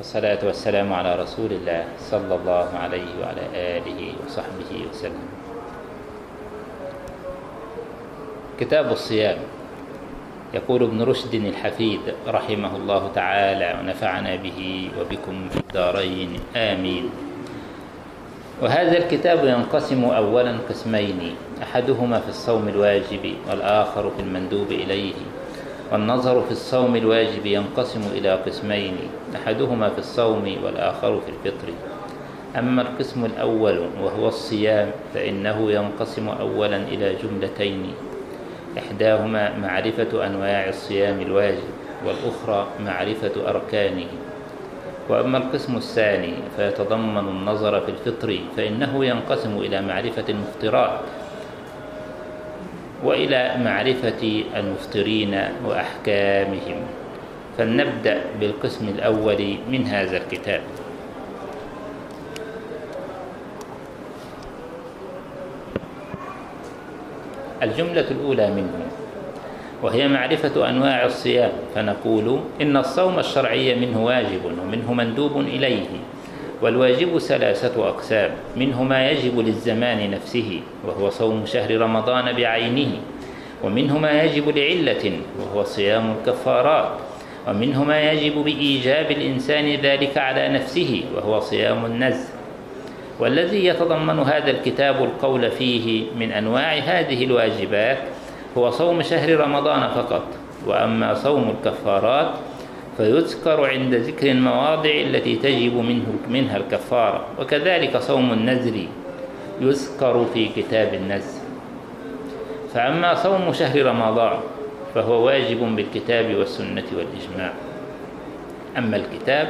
والصلاة والسلام على رسول الله صلى الله عليه وعلى آله وصحبه وسلم. كتاب الصيام يقول ابن رشد الحفيد رحمه الله تعالى ونفعنا به وبكم في الدارين آمين. وهذا الكتاب ينقسم أولا قسمين أحدهما في الصوم الواجب والآخر في المندوب إليه. والنظر في الصوم الواجب ينقسم إلى قسمين أحدهما في الصوم والآخر في الفطر. أما القسم الأول وهو الصيام فإنه ينقسم أولا إلى جملتين. إحداهما معرفة أنواع الصيام الواجب والأخرى معرفة أركانه. وأما القسم الثاني فيتضمن النظر في الفطر فإنه ينقسم إلى معرفة المفطرات وإلى معرفة المفطرين وأحكامهم. فلنبدأ بالقسم الأول من هذا الكتاب. الجملة الأولى منه وهي معرفة أنواع الصيام فنقول إن الصوم الشرعي منه واجب ومنه مندوب إليه. والواجب ثلاثة أقسام. منه ما يجب للزمان نفسه وهو صوم شهر رمضان بعينه. ومنه ما يجب لعلة وهو صيام الكفارات. ومنه ما يجب بإيجاب الإنسان ذلك على نفسه وهو صيام النزل. والذي يتضمن هذا الكتاب القول فيه من أنواع هذه الواجبات هو صوم شهر رمضان فقط. وأما صوم الكفارات فيذكر عند ذكر المواضع التي تجب منه منها الكفارة. وكذلك صوم النذر يذكر في كتاب النذر. فأما صوم شهر رمضان فهو واجب بالكتاب والسنة والإجماع. أما الكتاب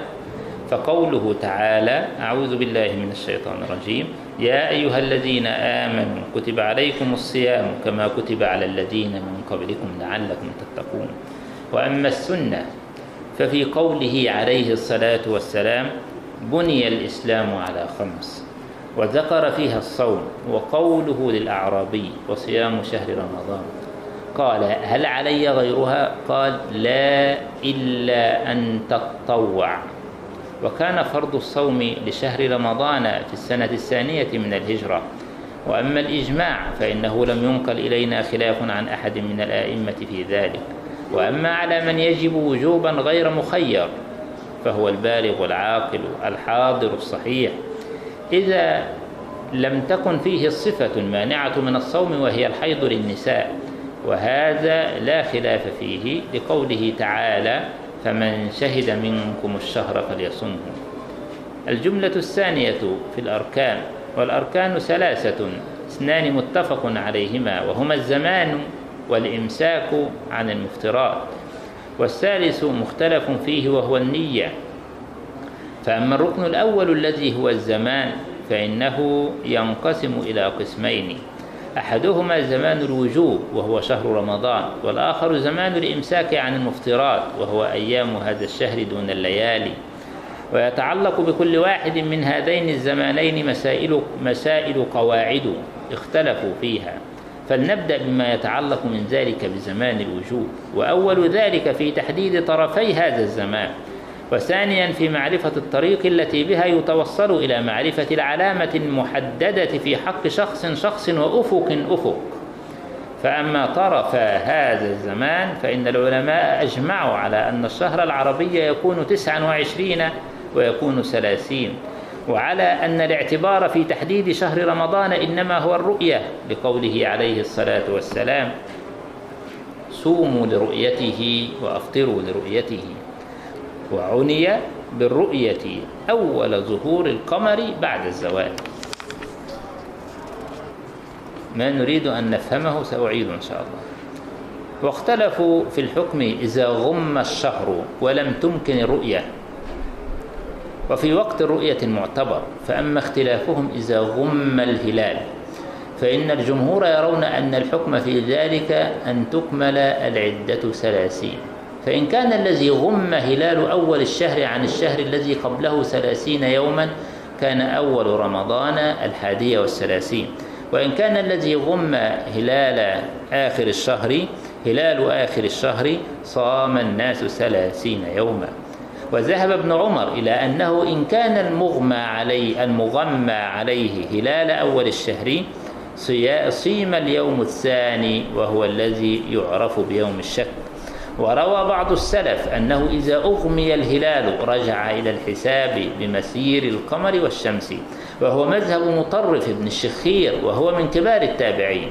فقوله تعالى أعوذ بالله من الشيطان الرجيم يا أيها الذين آمنوا كتب عليكم الصيام كما كتب على الذين من قبلكم لعلكم تتقون. وأما السنة ففي قوله عليه الصلاة والسلام بني الإسلام على خمس وذكر فيها الصوم وقوله للأعرابي وصيام شهر رمضان. قال هل علي غيرها؟ قال لا إلا أن تطوع. وكان فرض الصوم لشهر رمضان في السنة الثانية من الهجرة. وأما الإجماع فإنه لم ينقل إلينا خلاف عن أحد من الآئمة في ذلك. وأما على من يجب وجوبا غير مخير فهو البالغ العاقل الحاضر الصحيح. إذا لم تكن فيه الصفة المانعة من الصوم وهي الحيض للنساء وهذا لا خلاف فيه لقوله تعالى فمن شهد منكم الشهر فليصمه. الجملة الثانية في الأركان والأركان ثلاثة اثنان متفق عليهما وهما الزمان والإمساك عن المفترات والثالث مختلف فيه وهو النية. فأما الركن الأول الذي هو الزمان فإنه ينقسم إلى قسمين. أحدهما زمان الوجوب وهو شهر رمضان والآخر زمان الإمساك عن المفطرات وهو أيام هذا الشهر دون الليالي. ويتعلق بكل واحد من هذين الزمانين مسائل, مسائل قواعد اختلفوا فيها. فلنبدأ بما يتعلق من ذلك بزمان الوجوب وأول ذلك في تحديد طرفي هذا الزمان وثانيا في معرفة الطريق التي بها يتوصل إلى معرفة العلامة المحددة في حق شخص شخص وأفق أفق. فأما طرف هذا الزمان فإن العلماء أجمعوا على أن الشهر العربي يكون تسعا وعشرين ويكون ثلاثين. وعلى أن الاعتبار في تحديد شهر رمضان إنما هو الرؤية لقوله عليه الصلاة والسلام صوموا لرؤيته وأفطروا لرؤيته وعني بالرؤية أول ظهور القمر بعد الزوال. ما نريد أن نفهمه سأعيد إن شاء الله. واختلفوا في الحكم إذا غم الشهر ولم تمكن الرؤية. وفي وقت الرؤية المعتبر فأما اختلافهم إذا غم الهلال فإن الجمهور يرون أن الحكم في ذلك أن تكمل العدة ثلاثين فإن كان الذي غم هلال أول الشهر عن الشهر الذي قبله ثلاثين يوما كان أول رمضان الحادية والثلاثين وإن كان الذي غم هلال آخر الشهر هلال آخر الشهر صام الناس ثلاثين يوما. وذهب ابن عمر إلى أنه إن كان المغمى عليه المغمى عليه هلال أول الشهر صيام اليوم الثاني وهو الذي يعرف بيوم الشك. وروى بعض السلف أنه إذا أغمي الهلال رجع إلى الحساب بمسير القمر والشمس وهو مذهب مطرف بن الشخير وهو من كبار التابعين.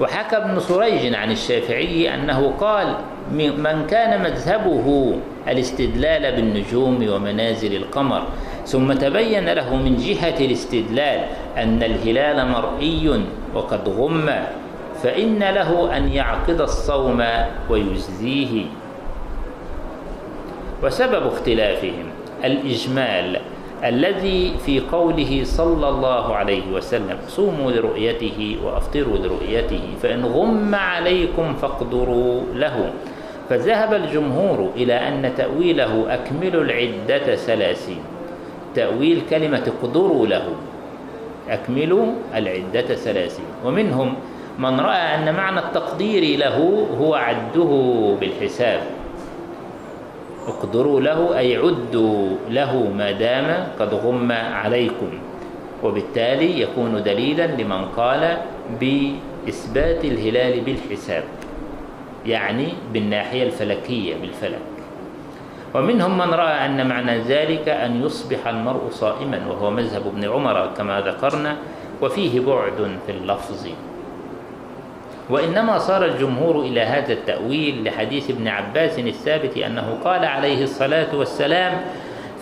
وحكى ابن سريج عن الشافعي أنه قال من كان مذهبه الاستدلال بالنجوم ومنازل القمر ثم تبين له من جهة الاستدلال أن الهلال مرئي وقد غم فإن له أن يعقد الصوم ويجزيه وسبب اختلافهم الإجمال الذي في قوله صلى الله عليه وسلم صوموا لرؤيته وأفطروا لرؤيته فإن غم عليكم فاقدروا له. فذهب الجمهور إلى أن تأويله اكملوا العدة ثلاثين. تأويل كلمة اقدروا له. اكملوا العدة ثلاثين. ومنهم من رأى أن معنى التقدير له هو عده بالحساب. اقدروا له أي عدوا له ما دام قد غم عليكم. وبالتالي يكون دليلا لمن قال بإثبات الهلال بالحساب. يعني بالناحية الفلكية بالفلك. ومنهم من رأى أن معنى ذلك أن يصبح المرء صائما وهو مذهب ابن عمر كما ذكرنا وفيه بعد في اللفظ. وإنما صار الجمهور إلى هذا التأويل لحديث ابن عباس الثابت أنه قال عليه الصلاة والسلام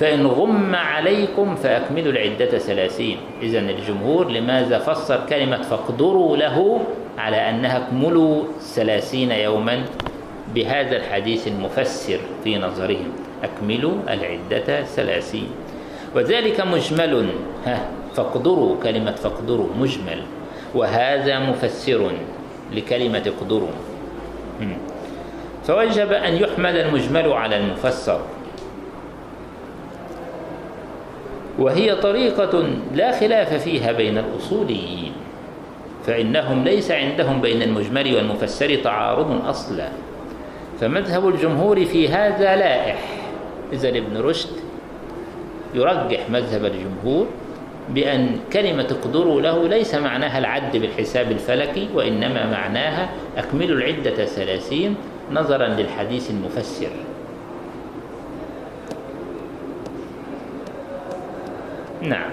فإن غم عليكم فأكملوا العدة ثلاثين. إذا الجمهور لماذا فسر كلمة فاقدروا له على أنها اكملوا ثلاثين يوما بهذا الحديث المفسر في نظرهم؟ أكملوا العدة ثلاثين. وذلك مجمل. ها فاقدروا كلمة فاقدروا مجمل. وهذا مفسر لكلمة اقدروا. فوجب أن يحمل المجمل على المفسر. وهي طريقة لا خلاف فيها بين الأصوليين فإنهم ليس عندهم بين المجمل والمفسر تعارض أصلا. فمذهب الجمهور في هذا لائح. إذا ابن رشد يرجح مذهب الجمهور بأن كلمة اقدروا له ليس معناها العد بالحساب الفلكي وإنما معناها أكملوا العدة ثلاثين نظرا للحديث المفسر. نعم.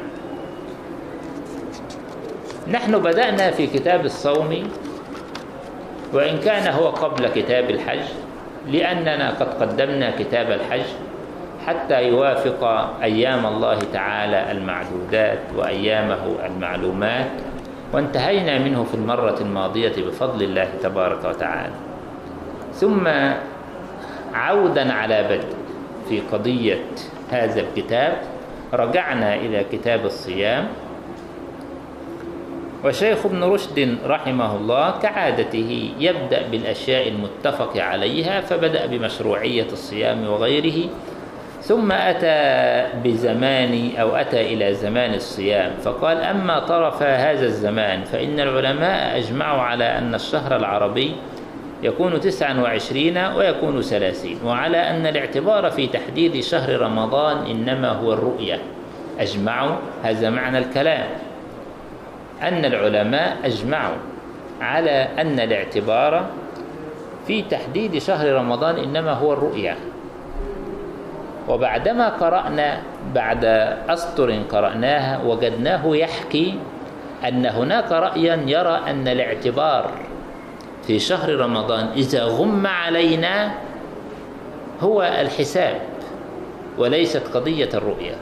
نحن بدأنا في كتاب الصوم وإن كان هو قبل كتاب الحج لأننا قد قدمنا كتاب الحج حتى يوافق أيام الله تعالى المعدودات وأيامه المعلومات وانتهينا منه في المرة الماضية بفضل الله تبارك وتعالى. ثم عودا على بدء في قضية هذا الكتاب رجعنا إلى كتاب الصيام. وشيخ ابن رشد رحمه الله كعادته يبدأ بالأشياء المتفق عليها فبدأ بمشروعية الصيام وغيره ثم أتى بزمان أو أتى إلى زمان الصيام فقال أما طرف هذا الزمان فإن العلماء أجمعوا على أن الشهر العربي يكون تسعا وعشرين ويكون ثلاثين. وعلى أن الاعتبار في تحديد شهر رمضان إنما هو الرؤية. أجمعوا هذا معنى الكلام. أن العلماء أجمعوا على أن الاعتبار في تحديد شهر رمضان إنما هو الرؤية. وبعدما قرأنا بعد أسطر قرأناها وجدناه يحكي أن هناك رأيا يرى أن الاعتبار في شهر رمضان إذا غم علينا هو الحساب وليست قضية الرؤية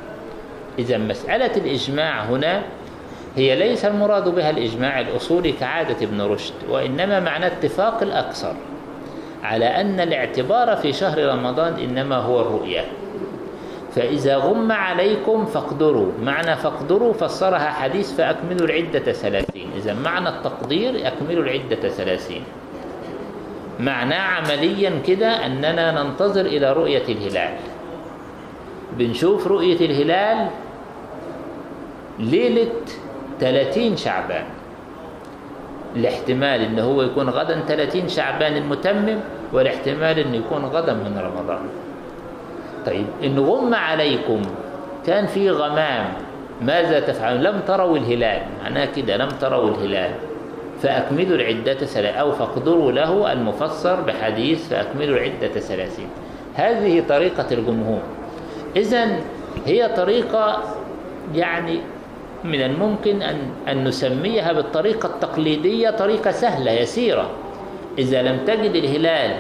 إذا مسألة الإجماع هنا هي ليس المراد بها الإجماع الأصولي كعادة ابن رشد وإنما معنى اتفاق الأكثر على أن الاعتبار في شهر رمضان إنما هو الرؤية فإذا غم عليكم فاقدروا. معنى فاقدروا فسرها حديث فأكملوا العدة ثلاثين. إذا معنى التقدير أكملوا العدة ثلاثين. معناه عمليا كده أننا ننتظر إلى رؤية الهلال. بنشوف رؤية الهلال ليلة 30 شعبان. الاحتمال إن هو يكون غدا 30 شعبان المتمم والاحتمال انه يكون غدا من رمضان. طيب إن غم عليكم كان في غمام ماذا تفعلون؟ لم تروا الهلال معناها كده لم تروا الهلال. فأكملوا العدة سلا أو فاقدروا له المفسر بحديث فأكملوا العدة ثلاثين. هذه طريقة الجمهور. إذا هي طريقة يعني من الممكن أن, أن نسميها بالطريقة التقليدية طريقة سهلة يسيرة. إذا لم تجد الهلال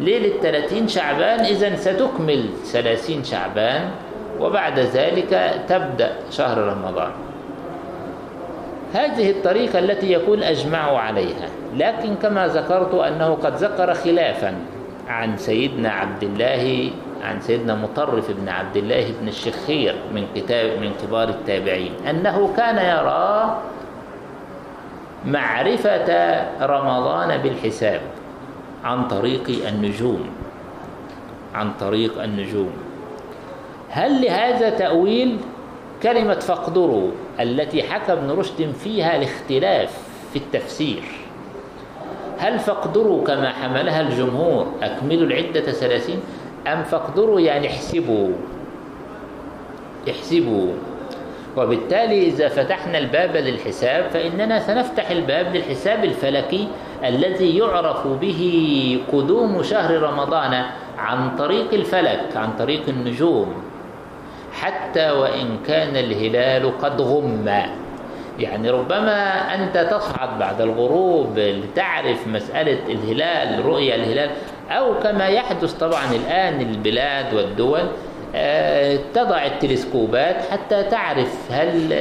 ليلة 30 شعبان إذا ستكمل 30 شعبان وبعد ذلك تبدأ شهر رمضان. هذه الطريقة التي يكون أجمعوا عليها. لكن كما ذكرت أنه قد ذكر خلافا عن سيدنا عبد الله عن سيدنا مطرف بن عبد الله بن الشخير من كتاب من كبار التابعين أنه كان يرى معرفة رمضان بالحساب. عن طريق النجوم. عن طريق النجوم. هل لهذا تأويل كلمة فاقدروا التي حكى ابن رشد فيها الاختلاف في التفسير؟ هل فاقدروا كما حملها الجمهور أكملوا العدة ثلاثين؟ أم فاقدروا يعني احسبوا؟ احسبوا. وبالتالي إذا فتحنا الباب للحساب فإننا سنفتح الباب للحساب الفلكي الذي يعرف به قدوم شهر رمضان عن طريق الفلك عن طريق النجوم. حتى وإن كان الهلال قد غم. يعني ربما أنت تصعد بعد الغروب لتعرف مسألة الهلال رؤية الهلال أو كما يحدث طبعا الآن البلاد والدول تضع التلسكوبات حتى تعرف هل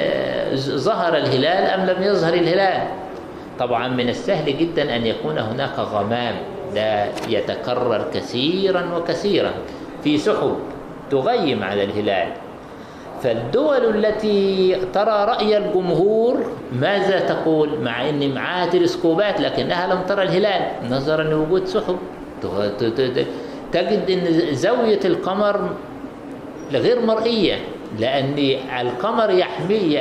ظهر الهلال أم لم يظهر الهلال. طبعا من السهل جدا أن يكون هناك غمام لا يتكرر كثيرا وكثيرا في سحب تغيم على الهلال. فالدول التي ترى رأي الجمهور ماذا تقول؟ مع أن معها تلسكوبات لكنها لم ترى الهلال. نظرا لوجود سحب. تجد أن زاوية القمر غير مرئية لأن القمر يحمي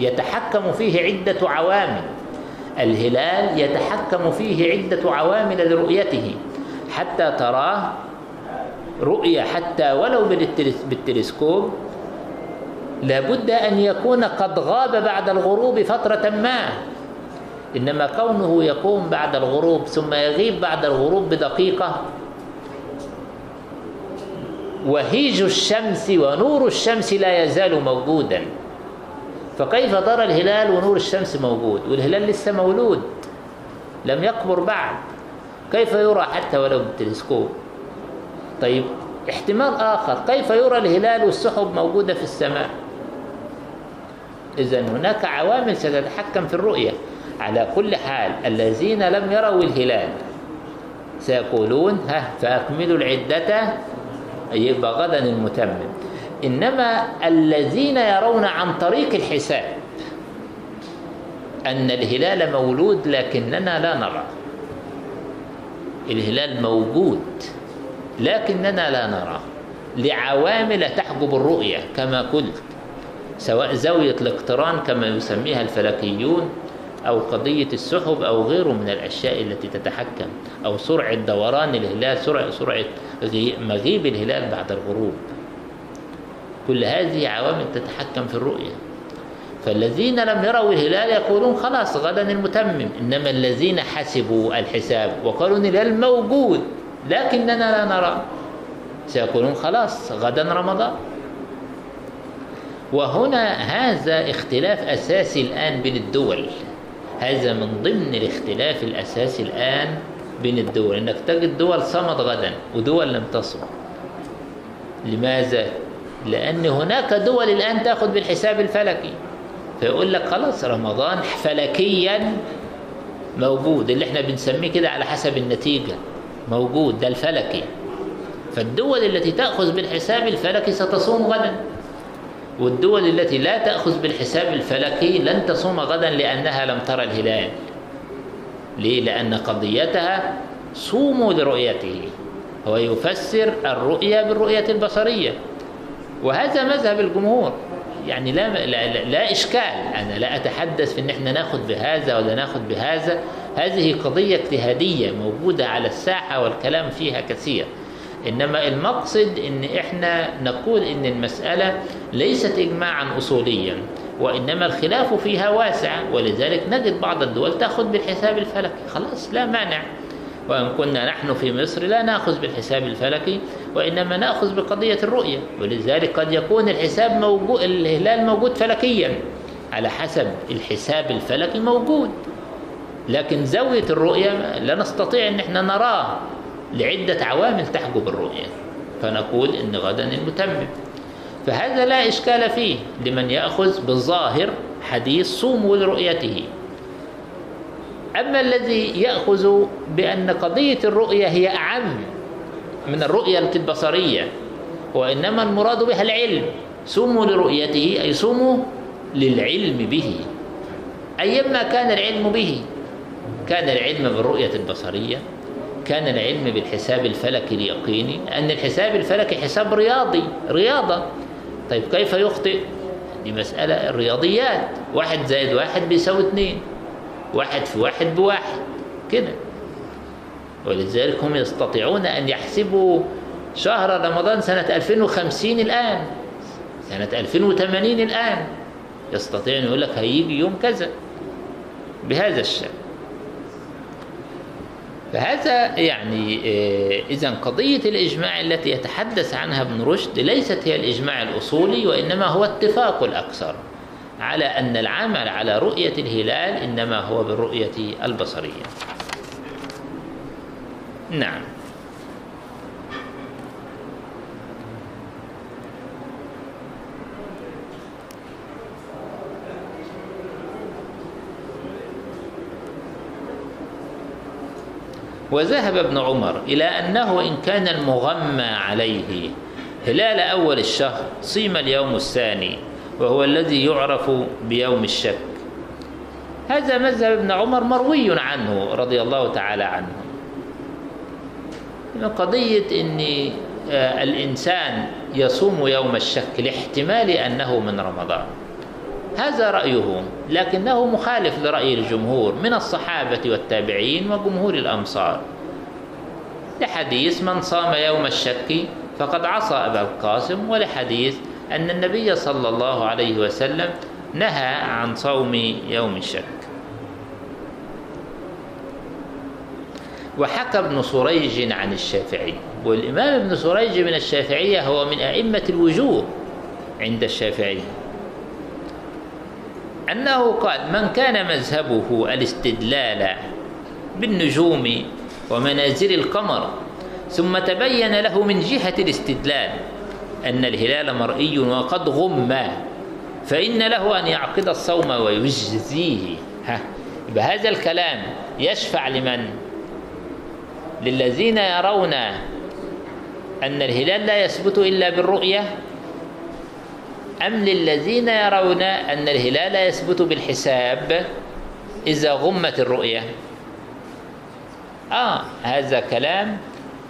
يتحكم فيه عدة عوامل. الهلال يتحكم فيه عدة عوامل لرؤيته حتى تراه رؤية حتى ولو بالتلسكوب لابد أن يكون قد غاب بعد الغروب فترة ما. إنما كونه يقوم بعد الغروب ثم يغيب بعد الغروب بدقيقة. وهيج الشمس ونور الشمس لا يزال موجودا. فكيف ترى الهلال ونور الشمس موجود؟ والهلال لسه مولود. لم يكبر بعد. كيف يرى حتى ولو بالتلسكوب؟ طيب احتمال آخر. كيف يرى الهلال والسحب موجودة في السماء؟ إذا هناك عوامل ستتحكم في الرؤية. على كل حال الذين لم يروا الهلال سيقولون ها فأكملوا العدة. يبقى غدا المتمم. إنما الذين يرون عن طريق الحساب أن الهلال مولود لكننا لا نرى. الهلال موجود لكننا لا نرى. لعوامل تحجب الرؤية كما قلت سواء زاوية الاقتران كما يسميها الفلكيون أو قضية السحب أو غيره من الأشياء التي تتحكم أو سرعة دوران الهلال سرعة, سرعة مغيب الهلال بعد الغروب. كل هذه عوامل تتحكم في الرؤية. فالذين لم يروا الهلال يقولون خلاص غدا المتمم. إنما الذين حسبوا الحساب وقالوا الهلال موجود لكننا لا نرى. سيقولون خلاص غدا رمضان. وهنا هذا اختلاف أساسي الآن بين الدول. هذا من ضمن الاختلاف الأساسي الآن بين الدول. أنك تجد دول صمت غدا ودول لم تصم. لماذا؟ لأن هناك دول الآن تأخذ بالحساب الفلكي. فيقول لك خلاص رمضان فلكيا موجود. اللي إحنا بنسميه كده على حسب النتيجة موجود ده الفلكي. فالدول التي تأخذ بالحساب الفلكي ستصوم غدا. والدول التي لا تأخذ بالحساب الفلكي لن تصوم غدا لأنها لم ترى الهلال. ليه؟ لأن قضيتها صوموا لرؤيته. هو يفسر الرؤية بالرؤية البصرية. وهذا مذهب الجمهور. يعني لا, لا, لا إشكال. أنا لا أتحدث في أن إحنا ناخذ بهذا ولا ناخذ بهذا. هذه قضية اجتهادية موجودة على الساحة والكلام فيها كثير. إنما المقصد إن إحنا نقول إن المسألة ليست إجماعا أصوليا وإنما الخلاف فيها واسع. ولذلك نجد بعض الدول تأخذ بالحساب الفلكي. خلاص لا مانع. وإن كنا نحن في مصر لا نأخذ بالحساب الفلكي. وإنما نأخذ بقضية الرؤية ولذلك قد يكون الحساب موجود الهلال موجود فلكيا على حسب الحساب الفلكي موجود. لكن زاوية الرؤية لا نستطيع أن إحنا نراه لعدة عوامل تحجب الرؤية فنقول إن غدا المتمم. فهذا لا إشكال فيه لمن يأخذ بالظاهر حديث صوموا لرؤيته. أما الذي يأخذ بأن قضية الرؤية هي أعم من الرؤية البصرية وإنما المراد بها العلم. صوموا لرؤيته أي صوموا للعلم به. أيما كان العلم به؟ كان العلم بالرؤية البصرية كان العلم بالحساب الفلكي اليقيني أن الحساب الفلكي حساب رياضي رياضة. طيب كيف يخطئ؟ دي مسألة الرياضيات. واحد زائد واحد بيساوي اتنين. واحد في واحد بواحد. كده. ولذلك هم يستطيعون أن يحسبوا شهر رمضان سنة 2050 الآن. سنة 2080 الآن. يستطيع أن يقول لك هيجي يوم كذا. بهذا الشكل فهذا يعني إذا قضية الإجماع التي يتحدث عنها ابن رشد ليست هي الإجماع الأصولي وإنما هو اتفاق الأكثر على أن العمل على رؤية الهلال إنما هو بالرؤية البصرية. نعم. وذهب ابن عمر إلى أنه إن كان المغمى عليه هلال أول الشهر صيم اليوم الثاني وهو الذي يعرف بيوم الشك. هذا مذهب ابن عمر مروي عنه رضي الله تعالى عنه. قضية أن الإنسان يصوم يوم الشك لاحتمال أنه من رمضان. هذا رأيه لكنه مخالف لرأي الجمهور من الصحابة والتابعين وجمهور الأمصار لحديث من صام يوم الشك فقد عصى أبا القاسم ولحديث أن النبي صلى الله عليه وسلم نهى عن صوم يوم الشك. وحكى ابن سريج عن الشافعي والإمام ابن سريج من الشافعية هو من أئمة الوجوه عند الشافعي. أنه قال من كان مذهبه الاستدلال بالنجوم ومنازل القمر ثم تبين له من جهة الاستدلال أن الهلال مرئي وقد غم فإن له أن يعقد الصوم ويجزيه. ها بهذا الكلام يشفع لمن للذين يرون أن الهلال لا يثبت إلا بالرؤية أم للذين يرون أن الهلال لا يثبت بالحساب إذا غمت الرؤية؟ آه هذا كلام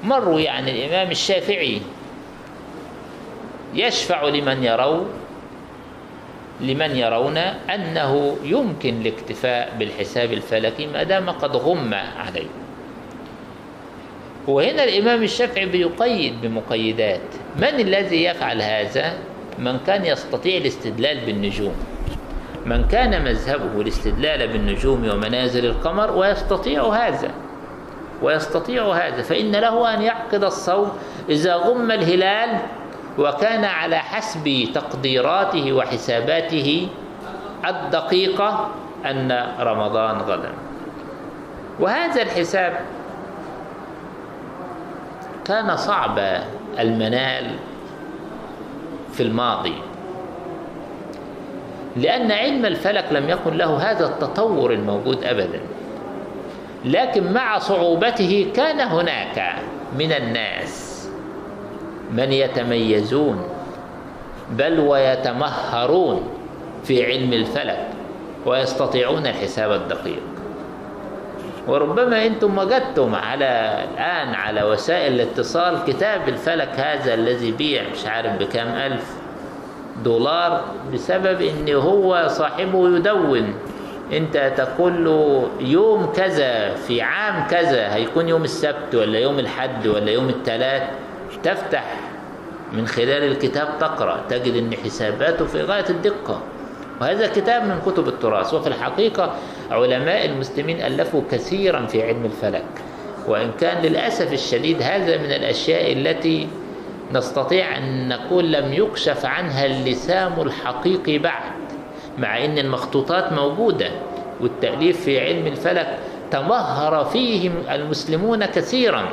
مروي عن الإمام الشافعي. يشفع لمن يرون لمن يرون أنه يمكن الاكتفاء بالحساب الفلكي ما دام قد غم عليه. وهنا الإمام الشافعي بيقيد بمقيدات. من الذي يفعل هذا؟ من كان يستطيع الاستدلال بالنجوم. من كان مذهبه الاستدلال بالنجوم ومنازل القمر ويستطيع هذا. ويستطيع هذا. فإن له أن يعقد الصوم إذا غم الهلال وكان على حسب تقديراته وحساباته الدقيقة أن رمضان غدا. وهذا الحساب كان صعب المنال في الماضي. لأن علم الفلك لم يكن له هذا التطور الموجود أبدا. لكن مع صعوبته كان هناك من الناس من يتميزون بل ويتمهرون في علم الفلك ويستطيعون الحساب الدقيق. وربما أنتم وجدتم على الآن على وسائل الاتصال كتاب الفلك هذا الذي بيع مش عارف بكام ألف دولار بسبب إن هو صاحبه يدون. أنت تقول له يوم كذا في عام كذا هيكون يوم السبت ولا يوم الحد ولا يوم الثلاث تفتح من خلال الكتاب تقرأ تجد أن حساباته في غاية الدقة. وهذا كتاب من كتب التراث. وفي الحقيقة علماء المسلمين ألفوا كثيرا في علم الفلك. وإن كان للأسف الشديد هذا من الأشياء التي نستطيع أن نقول لم يكشف عنها اللسام الحقيقي بعد مع أن المخطوطات موجودة والتأليف في علم الفلك تمهر فيه المسلمون كثيرا.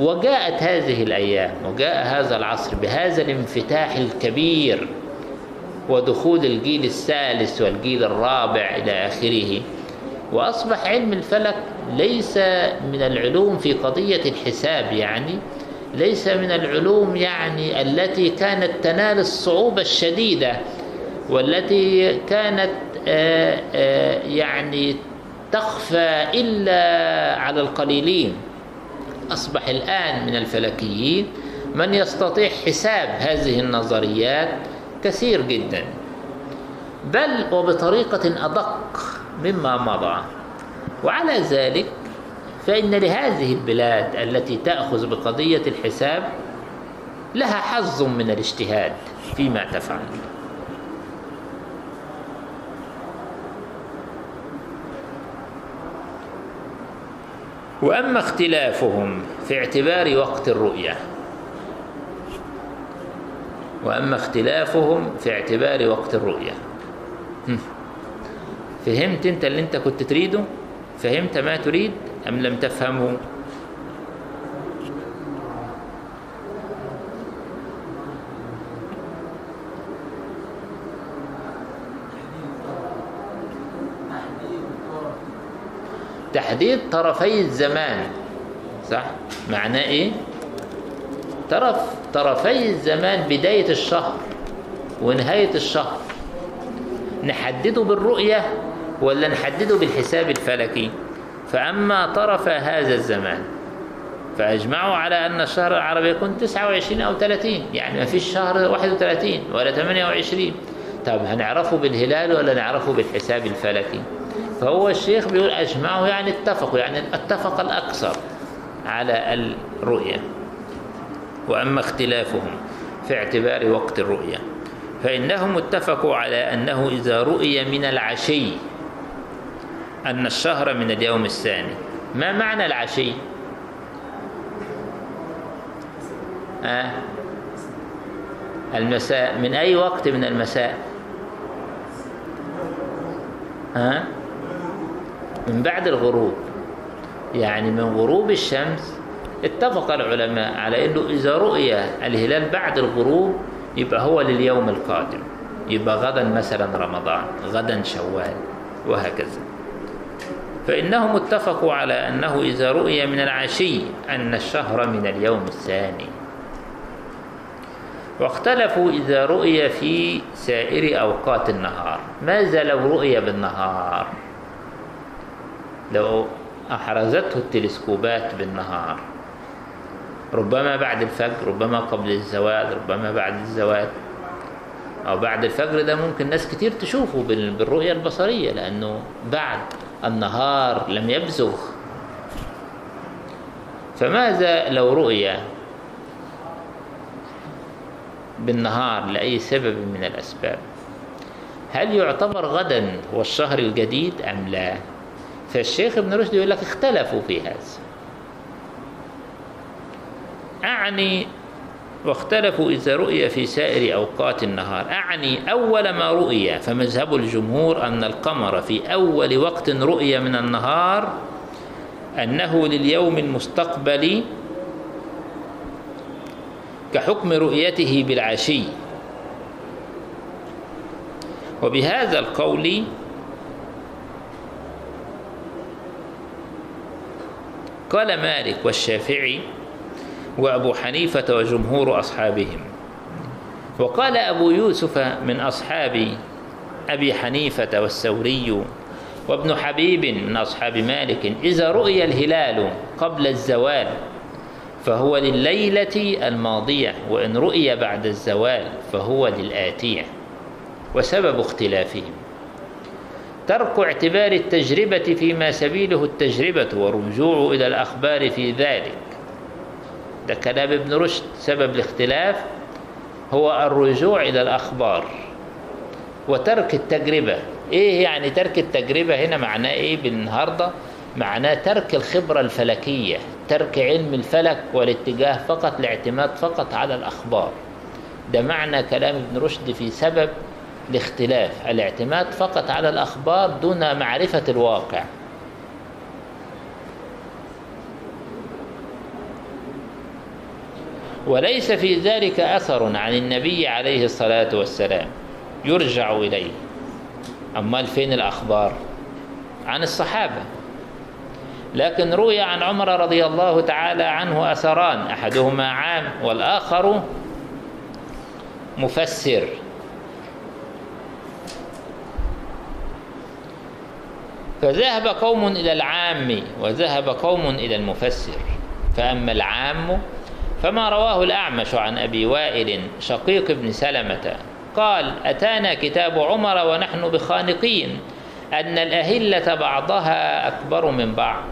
وجاءت هذه الأيام وجاء هذا العصر بهذا الانفتاح الكبير. ودخول الجيل الثالث والجيل الرابع إلى آخره. وأصبح علم الفلك ليس من العلوم في قضية الحساب يعني ليس من العلوم يعني التي كانت تنال الصعوبة الشديدة والتي كانت آآ آآ يعني تخفى إلا على القليلين. أصبح الآن من الفلكيين من يستطيع حساب هذه النظريات كثير جدا. بل وبطريقة أدق مما مضى. وعلى ذلك فإن لهذه البلاد التي تأخذ بقضية الحساب لها حظ من الاجتهاد فيما تفعل. وأما اختلافهم في اعتبار وقت الرؤية وأما اختلافهم في اعتبار وقت الرؤية. فهمت أنت اللي أنت كنت تريده؟ فهمت ما تريد أم لم تفهمه؟ تحديد طرفي الزمان صح؟ معناه إيه؟ طرف طرفي الزمان بداية الشهر ونهاية الشهر. نحدده بالرؤية ولا نحدده بالحساب الفلكي؟ فأما طرف هذا الزمان فأجمعوا على أن الشهر العربي يكون 29 أو 30 يعني ما فيش شهر 31 ولا 28 طب هنعرفه بالهلال ولا نعرفه بالحساب الفلكي؟ فهو الشيخ بيقول أجمعوا يعني اتفقوا يعني اتفق الأكثر على الرؤية. وأما اختلافهم في اعتبار وقت الرؤية. فإنهم اتفقوا على أنه إذا رؤي من العشي أن الشهر من اليوم الثاني. ما معنى العشي؟ آه؟ المساء. من أي وقت من المساء؟ آه؟ من بعد الغروب. يعني من غروب الشمس اتفق العلماء على إنه إذا رؤي الهلال بعد الغروب يبقى هو لليوم القادم. يبقى غدا مثلا رمضان غدا شوال وهكذا. فإنهم اتفقوا على أنه إذا رؤي من العشي أن الشهر من اليوم الثاني. واختلفوا إذا رؤي في سائر أوقات النهار. ماذا لو رؤي بالنهار؟ لو أحرزته التلسكوبات بالنهار. ربما بعد الفجر ربما قبل الزوال ربما بعد الزوال. أو بعد الفجر ده ممكن ناس كتير تشوفه بالرؤية البصرية لأنه بعد النهار لم يبزغ. فماذا لو رؤي بالنهار لأي سبب من الأسباب؟ هل يعتبر غدا هو الشهر الجديد أم لا؟ فالشيخ ابن رشد يقول لك اختلفوا في هذا. أعني واختلفوا إذا رؤي في سائر أوقات النهار. أعني أول ما رؤي فمذهب الجمهور أن القمر في أول وقت رؤي من النهار أنه لليوم المستقبل كحكم رؤيته بالعشي. وبهذا القول قال مالك والشافعي وأبو حنيفة وجمهور أصحابهم. وقال أبو يوسف من أصحاب أبي حنيفة والثوري وابن حبيب من أصحاب مالك إذا رؤي الهلال قبل الزوال فهو لليلة الماضية وإن رؤي بعد الزوال فهو للآتية. وسبب اختلافهم. ترك اعتبار التجربة فيما سبيله التجربة والرجوع إلى الأخبار في ذلك. ده كلام ابن رشد. سبب الاختلاف هو الرجوع إلى الأخبار وترك التجربة. إيه يعني ترك التجربة؟ هنا معناه إيه بالنهاردة؟ معناه ترك الخبرة الفلكية ترك علم الفلك والاتجاه فقط الاعتماد فقط على الأخبار. ده معنى كلام ابن رشد في سبب الاختلاف. الاعتماد فقط على الأخبار دون معرفة الواقع. وليس في ذلك أثر عن النبي عليه الصلاة والسلام. يرجع إليه. أمال فين الأخبار؟ عن الصحابة. لكن روي عن عمر رضي الله تعالى عنه أثران أحدهما عام والآخر مفسر. فذهب قوم إلى العام وذهب قوم إلى المفسر. فأما العام فما رواه الأعمش عن أبي وائل شقيق بن سلمة. قال أتانا كتاب عمر ونحن بخانقين أن الأهلة بعضها أكبر من بعض.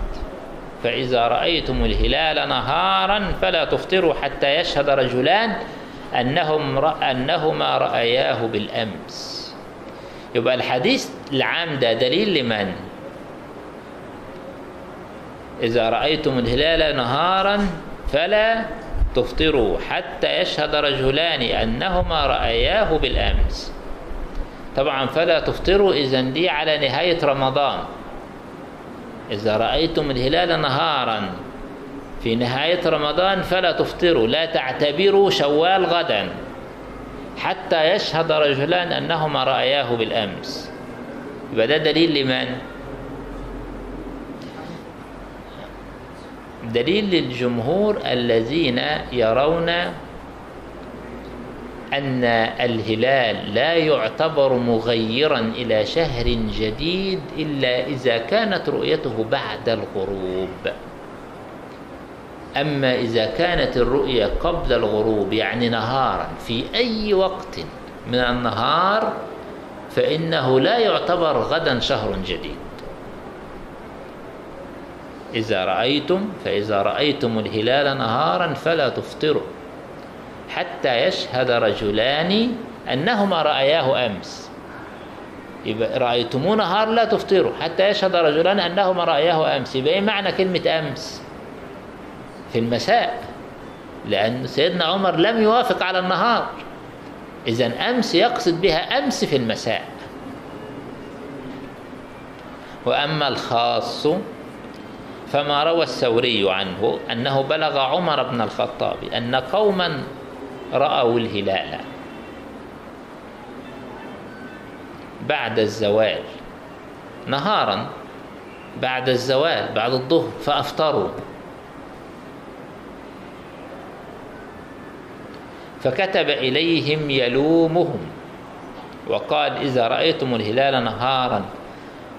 فإذا رأيتم الهلال نهارا فلا تفطروا حتى يشهد رجلان أنهم رأ أنهما رأياه بالأمس. يبقى الحديث العام ده دليل لمن؟ إذا رأيتم الهلال نهارا فلا تفطروا حتى يشهد رجلان أنهما رأياه بالأمس. طبعا فلا تفطروا إذا دي على نهاية رمضان. إذا رأيتم الهلال نهارا في نهاية رمضان فلا تفطروا لا تعتبروا شوال غدا حتى يشهد رجلان أنهما رأياه بالأمس. يبقى ده دليل لمن؟ دليل للجمهور الذين يرون أن الهلال لا يعتبر مغيرا إلى شهر جديد إلا إذا كانت رؤيته بعد الغروب. أما إذا كانت الرؤية قبل الغروب يعني نهارا في أي وقت من النهار فإنه لا يعتبر غدا شهر جديد. إذا رأيتم فإذا رأيتم الهلال نهارا فلا تفطروا. حتى يشهد رجلان أنهما رأياه أمس. يبقى رأيتموه نهار لا تفطروا. حتى يشهد رجلان أنهما رأياه أمس. يبقى معنى كلمة أمس؟ في المساء. لأن سيدنا عمر لم يوافق على النهار. إذا أمس يقصد بها أمس في المساء. وأما الخاص فما روى الثوري عنه أنه بلغ عمر بن الخطاب أن قوما رأوا الهلال بعد الزوال. نهارا بعد الزوال بعد الظهر فأفطروا. فكتب إليهم يلومهم وقال إذا رأيتم الهلال نهارا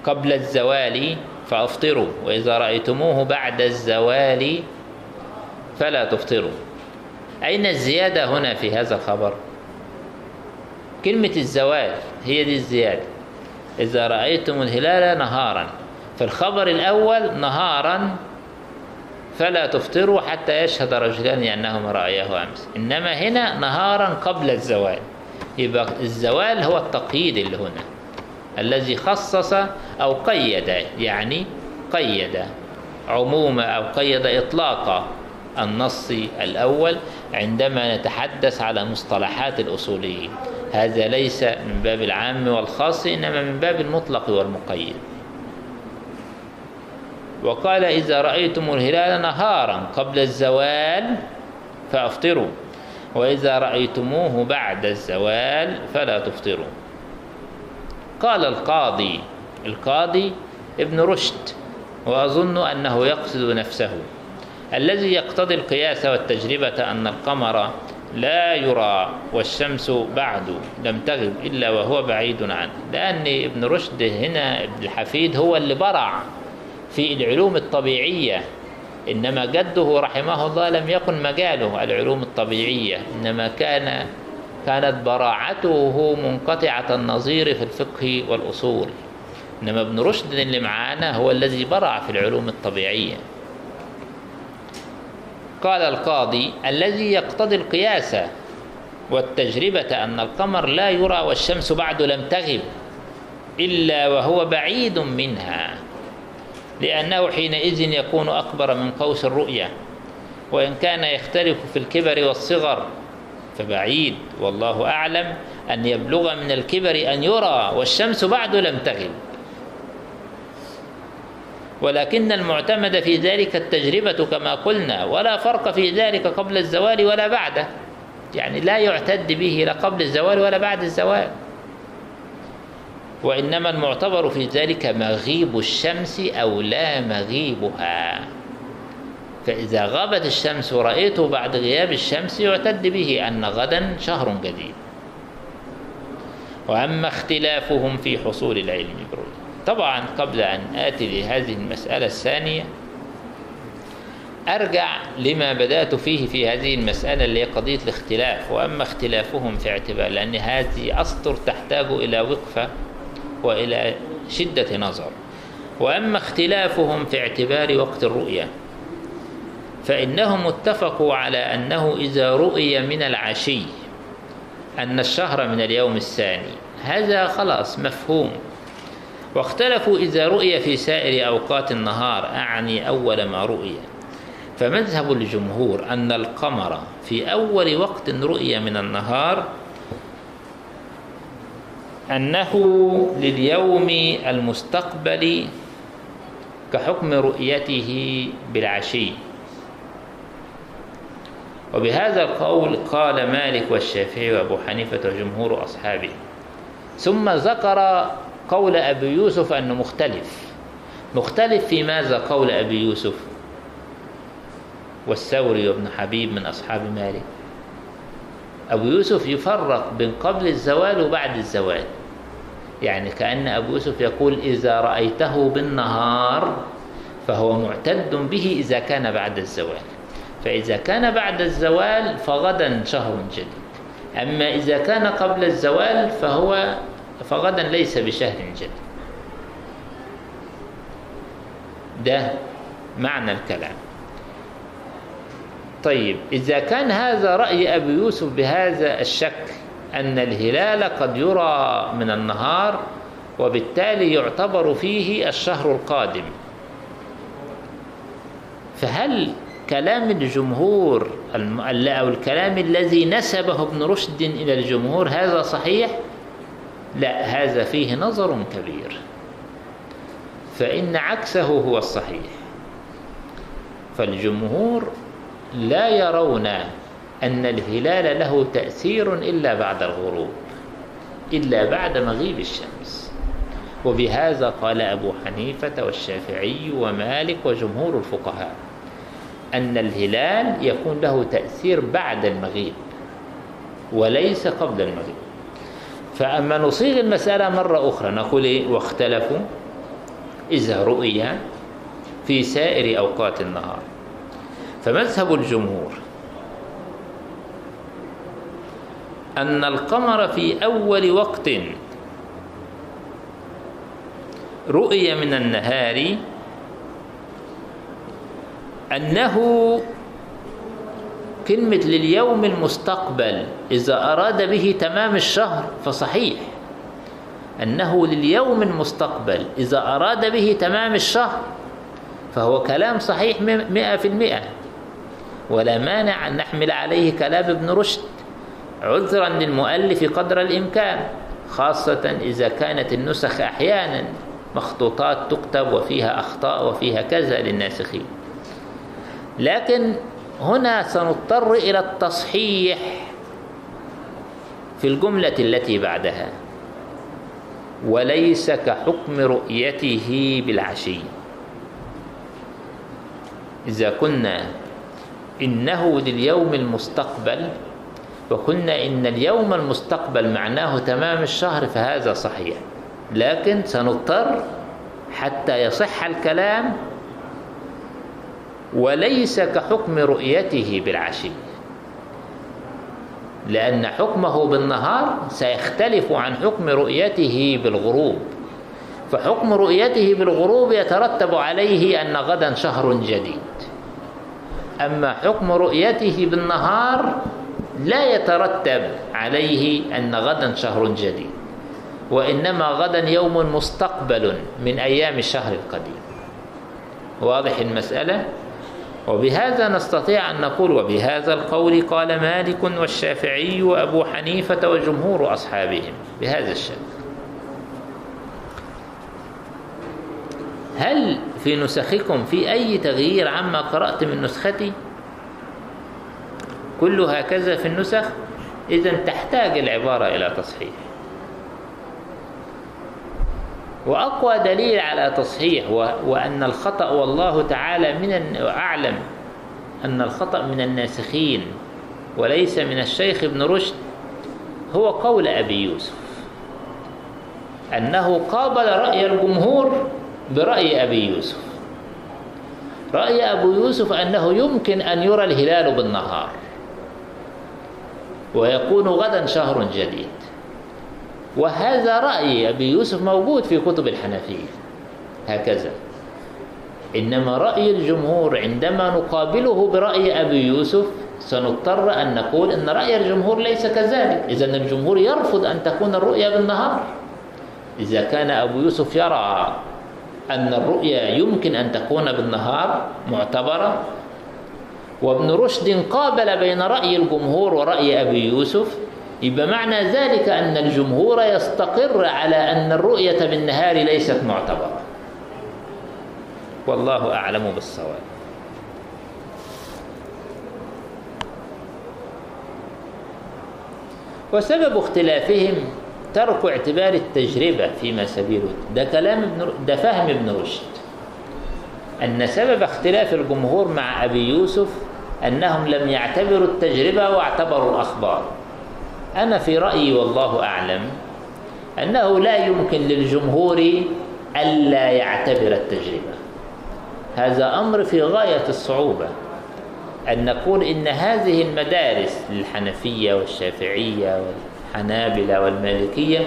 قبل الزوال فأفطروا وإذا رأيتموه بعد الزوال فلا تفطروا. أين الزيادة هنا في هذا الخبر؟ كلمة الزوال هي دي الزيادة. إذا رأيتم الهلال نهارا في الخبر الأول نهارا فلا تفطروا حتى يشهد رجلان أنهما رأياه أمس. إنما هنا نهارا قبل الزوال. يبقى الزوال هو التقييد اللي هنا. الذي خصص أو قيد يعني قيد عموم أو قيد إطلاق النص الأول عندما نتحدث على مصطلحات الأصوليين. هذا ليس من باب العام والخاص إنما من باب المطلق والمقيد. وقال إذا رأيتم الهلال نهارا قبل الزوال فأفطروا وإذا رأيتموه بعد الزوال فلا تفطروا. قال القاضي القاضي ابن رشد وأظن أنه يقصد نفسه. الذي يقتضي القياس والتجربة أن القمر لا يرى والشمس بعد لم تغب إلا وهو بعيد عنه. لأن ابن رشد هنا ابن الحفيد هو اللي برع في العلوم الطبيعية. إنما جده رحمه الله لم يكن مجاله العلوم الطبيعية. إنما كان كانت براعته منقطعة النظير في الفقه والأصول. إنما ابن رشد اللي معانا هو الذي برع في العلوم الطبيعية. قال القاضي الذي يقتضي القياس والتجربة أن القمر لا يرى والشمس بعد لم تغب إلا وهو بعيد منها لأنه حينئذ يكون أكبر من قوس الرؤية وإن كان يختلف في الكبر والصغر فبعيد. والله أعلم أن يبلغ من الكبر أن يرى والشمس بعد لم تغب. ولكن المعتمد في ذلك التجربة كما قلنا ولا فرق في ذلك قبل الزوال ولا بعده. يعني لا يعتد به لا قبل الزوال ولا بعد الزوال. وإنما المعتبر في ذلك مغيب الشمس أو لا مغيبها. فإذا غابت الشمس ورأيته بعد غياب الشمس يعتد به أن غدا شهر جديد. وأما اختلافهم في حصول العلم بالرؤيا طبعا قبل أن آتي لهذه المسألة الثانية أرجع لما بدأت فيه في هذه المسألة اللي هي قضية الاختلاف وأما اختلافهم في اعتبار لأن هذه أسطر تحتاج إلى وقفة وإلى شدة نظر. وأما اختلافهم في اعتبار وقت الرؤية فإنهم اتفقوا على أنه إذا رؤي من العشي أن الشهر من اليوم الثاني هذا خلاص مفهوم. واختلفوا إذا رؤي في سائر أوقات النهار أعني أول ما رؤي. فمذهب الجمهور أن القمر في أول وقت رؤي من النهار أنه لليوم المستقبل كحكم رؤيته بالعشي. وبهذا القول قال مالك والشافعي وأبو حنيفة وجمهور أصحابه. ثم ذكر قول أبي يوسف أنه مختلف. مختلف في ماذا قول أبي يوسف؟ والثوري وابن حبيب من أصحاب مالك. أبو يوسف يفرق بين قبل الزوال وبعد الزوال. يعني كأن أبو يوسف يقول إذا رأيته بالنهار فهو معتد به إذا كان بعد الزوال. فإذا كان بعد الزوال فغدا شهر جديد. أما إذا كان قبل الزوال فهو فغدا ليس بشهر جديد ده معنى الكلام طيب إذا كان هذا رأي أبي يوسف بهذا الشكل أن الهلال قد يرى من النهار وبالتالي يعتبر فيه الشهر القادم فهل كلام الجمهور أو الكلام الذي نسبه ابن رشد إلى الجمهور هذا صحيح؟ لا هذا فيه نظر كبير. فإن عكسه هو الصحيح. فالجمهور لا يرون أن الهلال له تأثير إلا بعد الغروب إلا بعد مغيب الشمس. وبهذا قال أبو حنيفة والشافعي ومالك وجمهور الفقهاء أن الهلال يكون له تأثير بعد المغيب وليس قبل المغيب. فأما نصيغ المسألة مرة أخرى نقول إيه؟ واختلفوا. إذا رؤي في سائر أوقات النهار. فمذهب الجمهور أن القمر في أول وقت رؤي من النهار أنه كلمة لليوم المستقبل إذا أراد به تمام الشهر فصحيح. أنه لليوم المستقبل إذا أراد به تمام الشهر فهو كلام صحيح مئة في المئة ولا مانع أن نحمل عليه كلام ابن رشد عذرا للمؤلف قدر الإمكان خاصة إذا كانت النسخ أحيانا مخطوطات تكتب وفيها أخطاء وفيها كذا للناسخين. لكن هنا سنضطر إلى التصحيح في الجملة التي بعدها. وليس كحكم رؤيته بالعشي. إذا كنا إنه لليوم المستقبل وكنا إن اليوم المستقبل معناه تمام الشهر فهذا صحيح. لكن سنضطر حتى يصح الكلام وليس كحكم رؤيته بالعشي. لأن حكمه بالنهار سيختلف عن حكم رؤيته بالغروب. فحكم رؤيته بالغروب يترتب عليه أن غدا شهر جديد. أما حكم رؤيته بالنهار لا يترتب عليه أن غدا شهر جديد. وإنما غدا يوم مستقبل من أيام الشهر القديم. واضح المسألة؟ وبهذا نستطيع أن نقول وبهذا القول قال مالك والشافعي وأبو حنيفة وجمهور أصحابهم بهذا الشكل. هل في نسخكم في أي تغيير عما قرأت من نسختي؟ كل هكذا في النسخ؟ إذا تحتاج العبارة إلى تصحيح. وأقوى دليل على تصحيح وأن الخطأ والله تعالى من أعلم أن الخطأ من الناسخين وليس من الشيخ ابن رشد هو قول أبي يوسف أنه قابل رأي الجمهور برأي أبي يوسف. رأي أبو يوسف أنه يمكن أن يرى الهلال بالنهار ويكون غدا شهر جديد. وهذا رأي أبي يوسف موجود في كتب الحنفية. هكذا. إنما رأي الجمهور عندما نقابله برأي أبي يوسف سنضطر أن نقول أن رأي الجمهور ليس كذلك. إذا الجمهور يرفض أن تكون الرؤيا بالنهار. إذا كان أبو يوسف يرى أن الرؤيا يمكن أن تكون بالنهار معتبرة وابن رشد قابل بين رأي الجمهور ورأي أبي يوسف يبقى معنى ذلك أن الجمهور يستقر على أن الرؤية بالنهار ليست معتبرة. والله أعلم بالصواب. وسبب اختلافهم ترك اعتبار التجربة فيما سبيله ده كلام ابن ده فهم ابن رشد. أن سبب اختلاف الجمهور مع أبي يوسف أنهم لم يعتبروا التجربة واعتبروا الأخبار. أنا في رأيي والله أعلم أنه لا يمكن للجمهور ألا يعتبر التجربة. هذا أمر في غاية الصعوبة أن نقول إن هذه المدارس الحنفية والشافعية والحنابلة والمالكية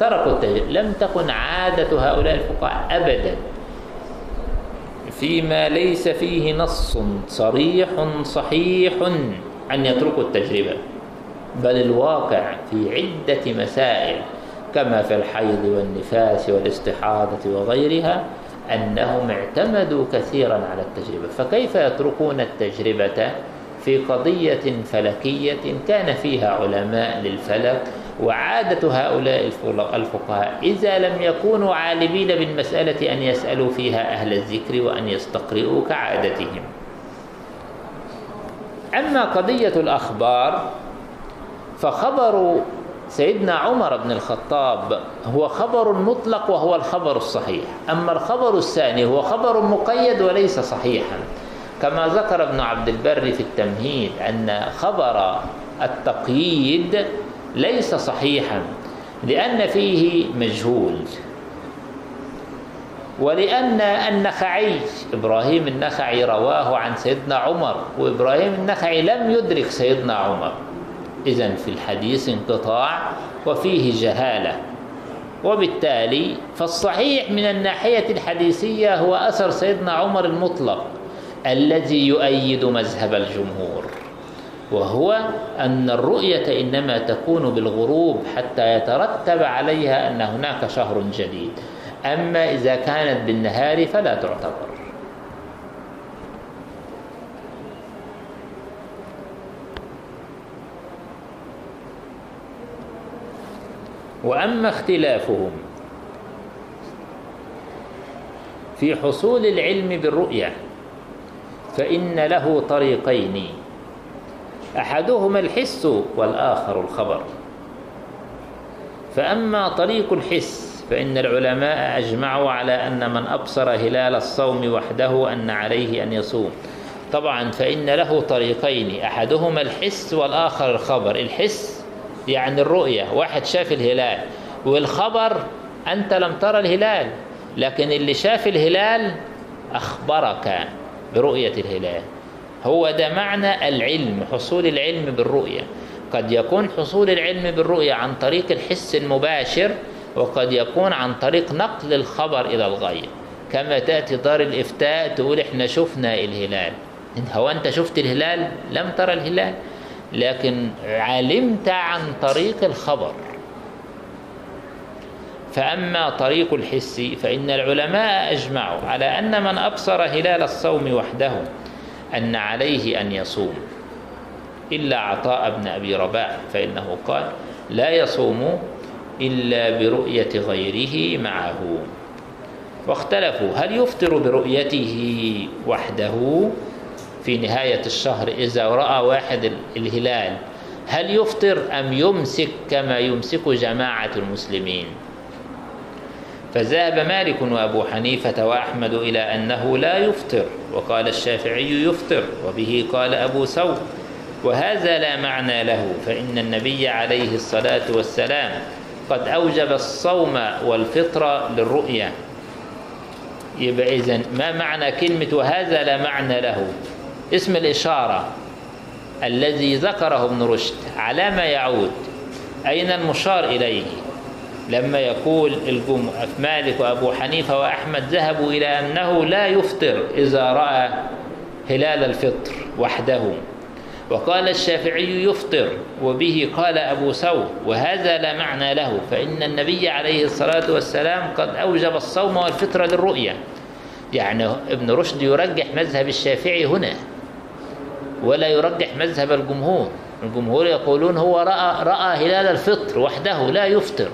تركوا التجربة. لم تكن عادة هؤلاء الفقهاء أبدا. فيما ليس فيه نص صريح صحيح أن يتركوا التجربة. بل الواقع في عدة مسائل كما في الحيض والنفاس والاستحاضة وغيرها أنهم اعتمدوا كثيرا على التجربة. فكيف يتركون التجربة في قضية فلكية كان فيها علماء للفلك وعادة هؤلاء الفقهاء إذا لم يكونوا عالمين بالمسألة أن يسألوا فيها أهل الذكر وأن يستقرئوا كعادتهم. أما قضية الأخبار فخبر سيدنا عمر بن الخطاب هو خبر مطلق وهو الخبر الصحيح. أما الخبر الثاني هو خبر مقيد وليس صحيحا. كما ذكر ابن عبد البر في التمهيد أن خبر التقييد ليس صحيحا لأن فيه مجهول. ولأن النخعي إبراهيم النخعي رواه عن سيدنا عمر وإبراهيم النخعي لم يدرك سيدنا عمر. إذا في الحديث انقطاع وفيه جهالة. وبالتالي فالصحيح من الناحية الحديثية هو أثر سيدنا عمر المطلق الذي يؤيد مذهب الجمهور وهو أن الرؤية إنما تكون بالغروب حتى يترتب عليها أن هناك شهر جديد. أما إذا كانت بالنهار فلا تعتبر. وأما اختلافهم في حصول العلم بالرؤية فإن له طريقين أحدهما الحس والآخر الخبر. فأما طريق الحس فإن العلماء أجمعوا على أن من أبصر هلال الصوم وحده أن عليه أن يصوم. طبعا فإن له طريقين أحدهما الحس والآخر الخبر. الحس يعني الرؤية واحد شاف الهلال والخبر أنت لم ترى الهلال لكن اللي شاف الهلال أخبرك برؤية الهلال. هو ده معنى العلم حصول العلم بالرؤية. قد يكون حصول العلم بالرؤية عن طريق الحس المباشر وقد يكون عن طريق نقل الخبر إلى الغير. كما تأتي دار الإفتاء تقول إحنا شفنا الهلال. هو أنت شفت الهلال؟ لم ترى الهلال. لكن علمت عن طريق الخبر. فأما طريق الحس فإن العلماء أجمعوا على أن من أبصر هلال الصوم وحده أن عليه أن يصوم إلا عطاء بن أبي رباح فإنه قال لا يصوم إلا برؤية غيره معه. واختلفوا هل يفطر برؤيته وحده في نهاية الشهر إذا رأى واحد الهلال هل يفطر أم يمسك كما يمسك جماعة المسلمين؟ فذهب مالك وأبو حنيفة وأحمد إلى أنه لا يفطر وقال الشافعي يفطر وبه قال أبو ثور وهذا لا معنى له فإن النبي عليه الصلاة والسلام قد أوجب الصوم والفطر للرؤية يبقى إذن ما معنى كلمة وهذا لا معنى له؟ اسم الإشارة الذي ذكره ابن رشد على ما يعود. أين المشار إليه؟ لما يقول الجم... مالك وأبو حنيفة وأحمد ذهبوا إلى أنه لا يفطر إذا رأى هلال الفطر وحده. وقال الشافعي يفطر وبه قال أبو ثور وهذا لا معنى له فإن النبي عليه الصلاة والسلام قد أوجب الصوم والفطر للرؤية يعني ابن رشد يرجح مذهب الشافعي هنا. ولا يرجح مذهب الجمهور. الجمهور يقولون هو رأى, رأى هلال الفطر وحده لا يفطر.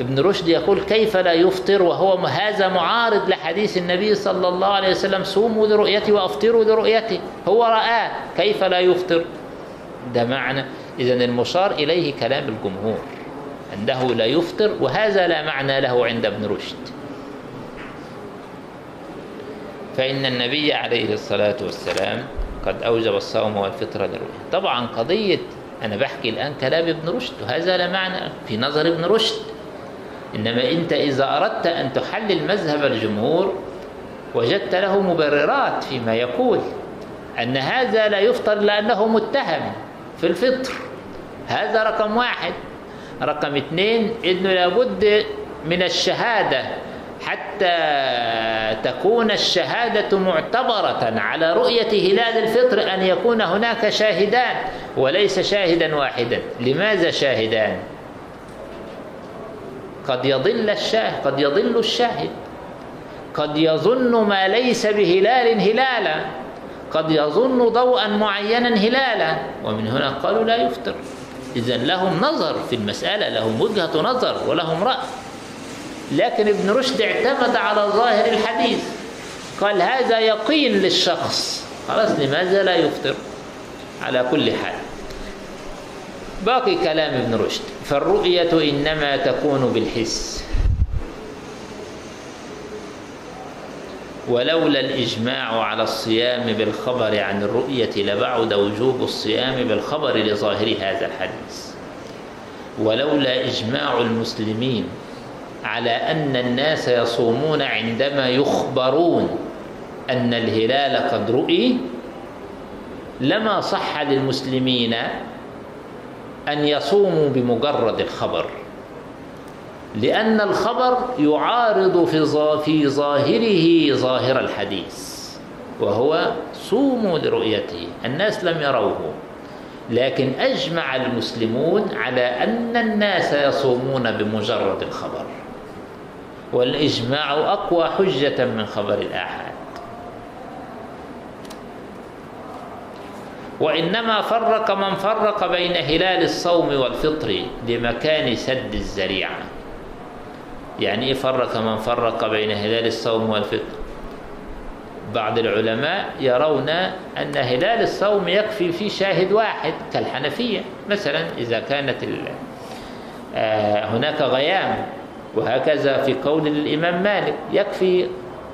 ابن رشد يقول كيف لا يفطر وهو هذا معارض لحديث النبي صلى الله عليه وسلم صوموا لرؤيته وأفطروا لرؤيته. هو رآه كيف لا يفطر. ده معنى. إذا المشار إليه كلام الجمهور. أنه لا يفطر وهذا لا معنى له عند ابن رشد. فإن النبي عليه الصلاة والسلام قد أوجب الصوم والفطر للرؤية طبعا قضية أنا بحكي الآن كلام ابن رشد وهذا لا معنى في نظر ابن رشد. إنما أنت إذا أردت أن تحلل مذهب الجمهور وجدت له مبررات فيما يقول أن هذا لا يفطر لأنه متهم في الفطر. هذا رقم واحد. رقم اثنين إنه لابد من الشهادة حتى تكون الشهادة معتبرة على رؤية هلال الفطر أن يكون هناك شاهدان وليس شاهدا واحدا. لماذا شاهدان؟ قد يضل الشاهد قد يضل الشاهد. قد يظن ما ليس بهلال هلالا. قد يظن ضوءا معينا هلالا. ومن هنا قالوا لا يفطر. إذا لهم نظر في المسألة لهم وجهة نظر ولهم رأي. لكن ابن رشد اعتمد على ظاهر الحديث. قال هذا يقين للشخص. خلاص لماذا لا يفطر؟ على كل حال. باقي كلام ابن رشد. فالرؤية إنما تكون بالحس. ولولا الإجماع على الصيام بالخبر عن الرؤية لبعد وجوب الصيام بالخبر لظاهر هذا الحديث. ولولا إجماع المسلمين على أن الناس يصومون عندما يخبرون أن الهلال قد رؤي لما صح للمسلمين أن يصوموا بمجرد الخبر؟ لأن الخبر يعارض في ظاهره ظاهر الحديث وهو صوموا لرؤيته الناس لم يروه. لكن أجمع المسلمون على أن الناس يصومون بمجرد الخبر. والإجماع أقوى حجة من خبر الآحاد. وإنما فرق من فرق بين هلال الصوم والفطر لمكان سد الزريعة. يعني إيه فرق من فرق بين هلال الصوم والفطر؟ بعض العلماء يرون أن هلال الصوم يكفي في شاهد واحد كالحنفية. مثلا إذا كانت هناك غيام وهكذا في قول الإمام مالك يكفي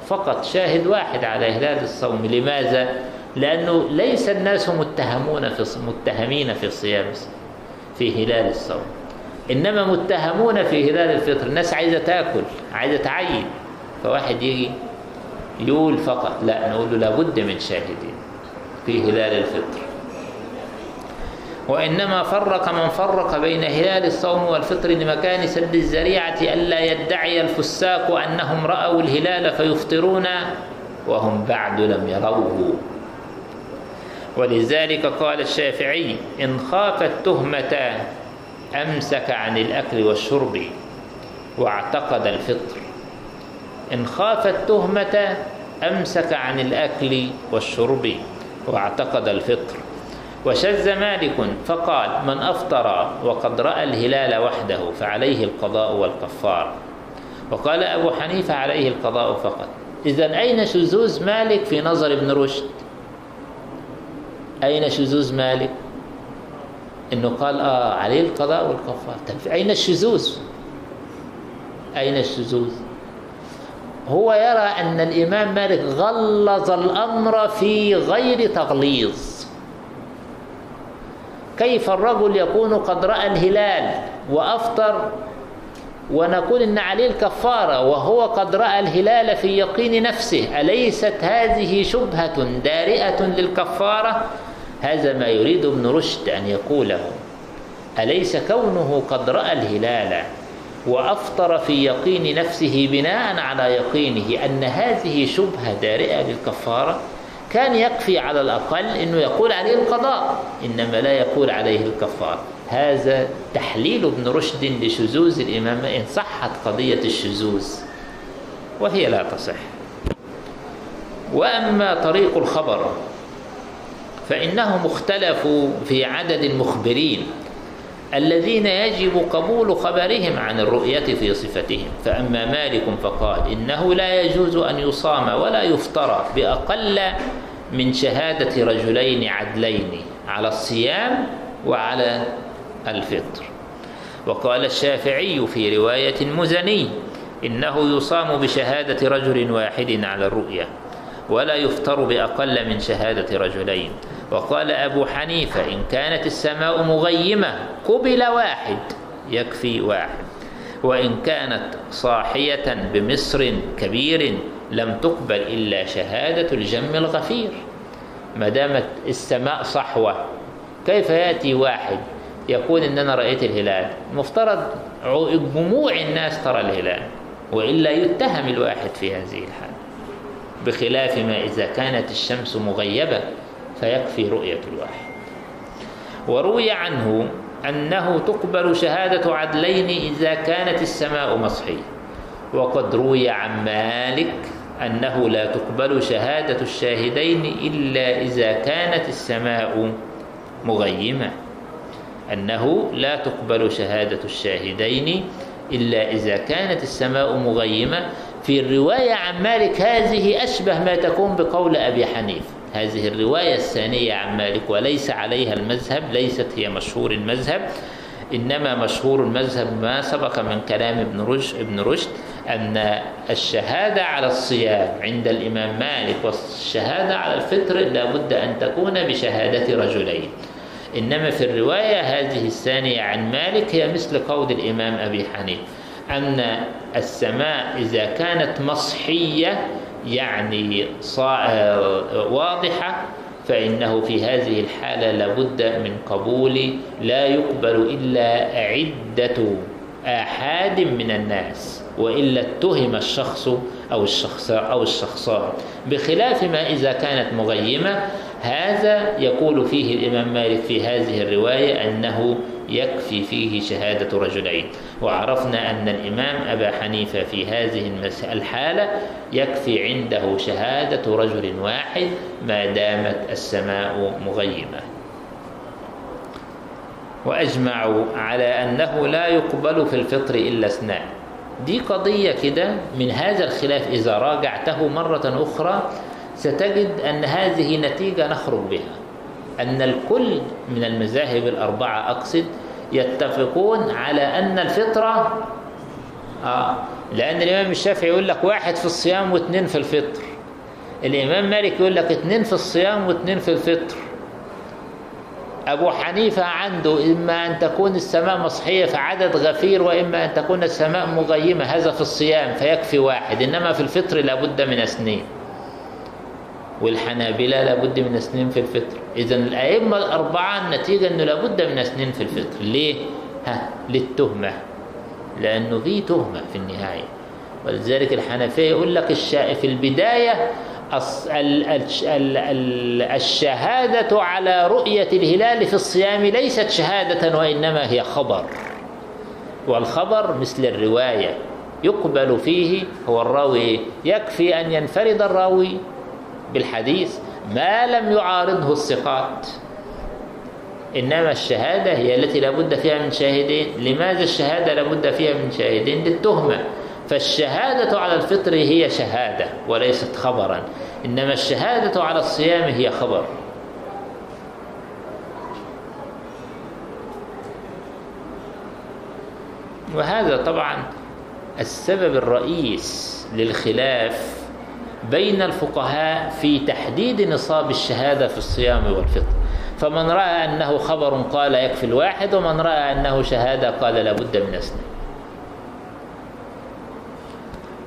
فقط شاهد واحد على هلال الصوم. لماذا؟ لأنه ليس الناس متهمون في متهمين في الصيام في هلال الصوم. إنما متهمون في هلال الفطر. الناس عايزة تأكل عايزة تعين. فواحد يجي يقول فقط لا نقول له لابد من شاهدين في هلال الفطر. وإنما فرق من فرق بين هلال الصوم والفطر لمكان سد الزريعة ألا يدعي الفساق أنهم رأوا الهلال فيفطرون وهم بعد لم يروه. ولذلك قال الشافعي إن خاف التهمة أمسك عن الأكل والشرب واعتقد الفطر. إن خاف التهمة أمسك عن الأكل والشرب واعتقد الفطر. وشذ مالك فقال من أفطر وقد رأى الهلال وحده فعليه القضاء والكفار. وقال أبو حنيفة عليه القضاء فقط. إذا أين شذوذ مالك في نظر ابن رشد؟ أين شذوذ مالك؟ إنه قال آه عليه القضاء والكفار. طب أين الشذوذ؟ أين الشذوذ؟ هو يرى أن الإمام مالك غلظ الأمر في غير تغليظ. كيف الرجل يكون قد رأى الهلال وأفطر ونقول إن عليه الكفارة وهو قد رأى الهلال في يقين نفسه أليست هذه شبهة دارئة للكفارة؟ هذا ما يريد ابن رشد أن يقوله. أليس كونه قد رأى الهلال وأفطر في يقين نفسه بناء على يقينه أن هذه شبهة دارئة للكفارة؟ كان يكفي على الأقل أنه يقول عليه القضاء إنما لا يقول عليه الكفارة هذا تحليل ابن رشد لشذوذ الإمام إن صحت قضية الشذوذ وهي لا تصح. وأما طريق الخبر فإنهم اختلفوا في عدد المخبرين. الذين يجب قبول خبرهم عن الرؤية في صفتهم. فأما مالك فقال إنه لا يجوز أن يصام ولا يفطر بأقل من شهادة رجلين عدلين على الصيام وعلى الفطر. وقال الشافعي في رواية مزني إنه يصام بشهادة رجل واحد على الرؤية. ولا يفطر بأقل من شهادة رجلين. وقال أبو حنيفة إن كانت السماء مغيمة قبل واحد يكفي واحد. وإن كانت صاحية بمصر كبير لم تقبل إلا شهادة الجم الغفير. ما دامت السماء صحوة كيف يأتي واحد؟ يقول إن أنا رأيت الهلال. مفترض جموع الناس ترى الهلال وإلا يتهم الواحد في هذه الحال بخلاف ما إذا كانت الشمس مغيبة فيكفي رؤية الواحد وروي عنه أنه تقبل شهادة عدلين إذا كانت السماء مصحية. وقد روي عن مالك أنه لا تقبل شهادة الشاهدين إلا إذا كانت السماء مغيمة. أنه لا تقبل شهادة الشاهدين إلا إذا كانت السماء مغيمة. في الرواية عن مالك هذه أشبه ما تكون بقول أبي حنيفة هذه الرواية الثانية عن مالك وليس عليها المذهب ليست هي مشهور المذهب إنما مشهور المذهب ما سبق من كلام ابن رشد, ابن رشد أن الشهادة على الصيام عند الإمام مالك والشهادة على الفطر لابد أن تكون بشهادة رجلين. إنما في الرواية هذه الثانية عن مالك هي مثل قول الإمام أبي حنيفة أن السماء إذا كانت مصحية يعني واضحة فإنه في هذه الحالة لابد من قبول لا يقبل إلا عدة آحاد من الناس وإلا اتهم الشخص أو الشخص أو الشخصان. بخلاف ما إذا كانت مغيمة هذا يقول فيه الإمام مالك في هذه الرواية أنه يكفي فيه شهادة رجلين. وعرفنا أن الإمام أبا حنيفة في هذه الحالة يكفي عنده شهادة رجل واحد ما دامت السماء مغيمة. وأجمعوا على أنه لا يقبل في الفطر إلا اثنان. دي قضية كده من هذا الخلاف. إذا راجعته مرة أخرى ستجد أن هذه نتيجة نخرج بها. أن الكل من المذاهب الأربعة أقصد يتفقون على أن الفطرة آه لأن الإمام الشافعي يقول لك واحد في الصيام واثنين في الفطر. الإمام مالك يقول لك اثنين في الصيام واثنين في الفطر. أبو حنيفة عنده إما أن تكون السماء مصحية فعدد غفير وإما أن تكون السماء مغيمة هذا في الصيام فيكفي واحد إنما في الفطر لابد من اثنين. والحنابلة لابد من اثنين في الفطر. إذا الأئمة الأربعة النتيجة أنه لابد من اثنين في الفطر. ليه؟ ها للتهمة. لأنه في تهمة في النهاية. ولذلك الحنفية يقول لك في البداية الشهادة على رؤية الهلال في الصيام ليست شهادة وإنما هي خبر. والخبر مثل الرواية. يقبل فيه هو الراوي يكفي أن ينفرد الراوي. بالحديث ما لم يعارضه الثقات. إنما الشهادة هي التي لابد فيها من شاهدين. لماذا الشهادة لابد فيها من شاهدين؟ للتهمة. فالشهادة على الفطر هي شهادة وليست خبرا. إنما الشهادة على الصيام هي خبر. وهذا طبعا السبب الرئيس للخلاف بين الفقهاء في تحديد نصاب الشهادة في الصيام والفطر. فمن رأى أنه خبر قال يكفي الواحد ومن رأى أنه شهادة قال لابد من اثنين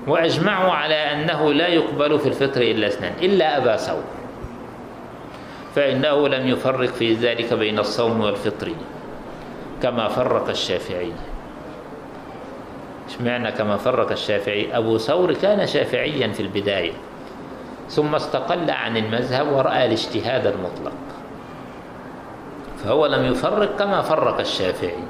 وأجمعوا على أنه لا يقبل في الفطر إلا اثنان إلا أبا ثور فإنه لم يفرق في ذلك بين الصوم والفطر كما فرق الشافعي. اشمعنى كما فرق الشافعي؟ أبو ثور كان شافعيا في البداية ثم استقل عن المذهب ورأى الاجتهاد المطلق فهو لم يفرق كما فرق الشافعي.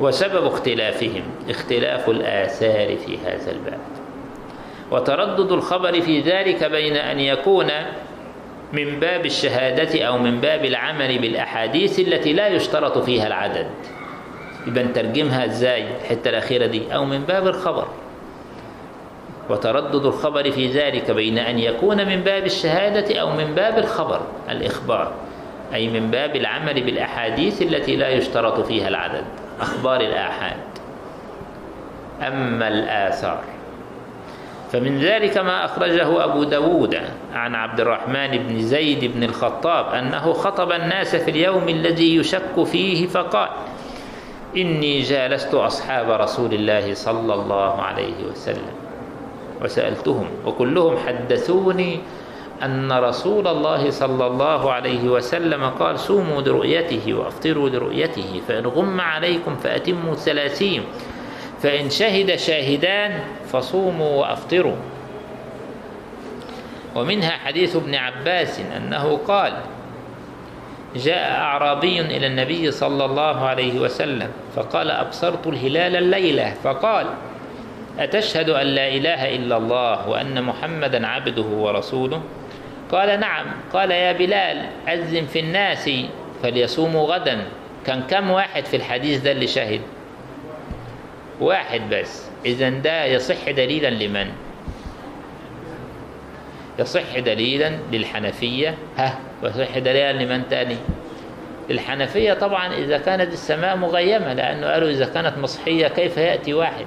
وسبب اختلافهم اختلاف الآثار في هذا الباب وتردد الخبر في ذلك بين أن يكون من باب الشهادة أو من باب العمل بالأحاديث التي لا يشترط فيها العدد. يبقى نترجمها إزاي؟ الحتة الأخيرة دي. أو من باب الخبر. وتردد الخبر في ذلك بين أن يكون من باب الشهادة أو من باب الخبر الإخبار. أي من باب العمل بالأحاديث التي لا يشترط فيها العدد. أخبار الآحاد. أما الآثار. فمن ذلك ما أخرجه أبو داود عن عبد الرحمن بن زيد بن الخطاب أنه خطب الناس في اليوم الذي يشك فيه فقال إني جالست أصحاب رسول الله صلى الله عليه وسلم. وسألتهم وكلهم حدثوني أن رسول الله صلى الله عليه وسلم قال صوموا لرؤيته وأفطروا لرؤيته فإن غم عليكم فأتموا ثلاثين فإن شهد شاهدان فصوموا وأفطروا. ومنها حديث ابن عباس أنه قال جاء أعرابي إلى النبي صلى الله عليه وسلم فقال أبصرت الهلال الليلة. فقال أتشهد أن لا إله إلا الله وأن محمدا عبده ورسوله؟ قال نعم. قال يا بلال أذن في الناس فليصوموا غدا. كان كم واحد في الحديث ده اللي شهد؟ واحد بس. إذا ده يصح دليلا لمن؟ يصح دليلا للحنفية. ها؟ ويصح دليلا لمن تاني؟ الحنفية طبعا إذا كانت السماء مغيمة لأنه قالوا إذا كانت مصحية كيف يأتي واحد؟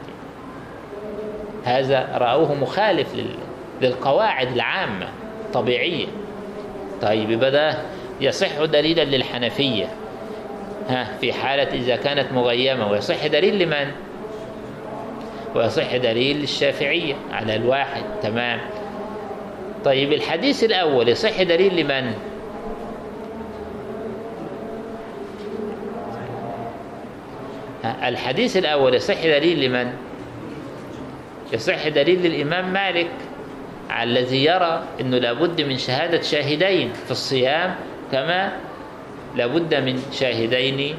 هذا رأوه مخالف للقواعد العامة طبيعية طيب ده يصح دليلا للحنفية. ها في حالة إذا كانت مغيمة. ويصح دليل لمن؟ ويصح دليل للشافعية على الواحد. تمام. طيب الحديث الأول يصح دليل لمن؟ الحديث الأول يصح دليل لمن؟ يصح دليل للإمام مالك الذي يرى أنه لابد من شهادة شاهدين في الصيام كما لابد من شاهدين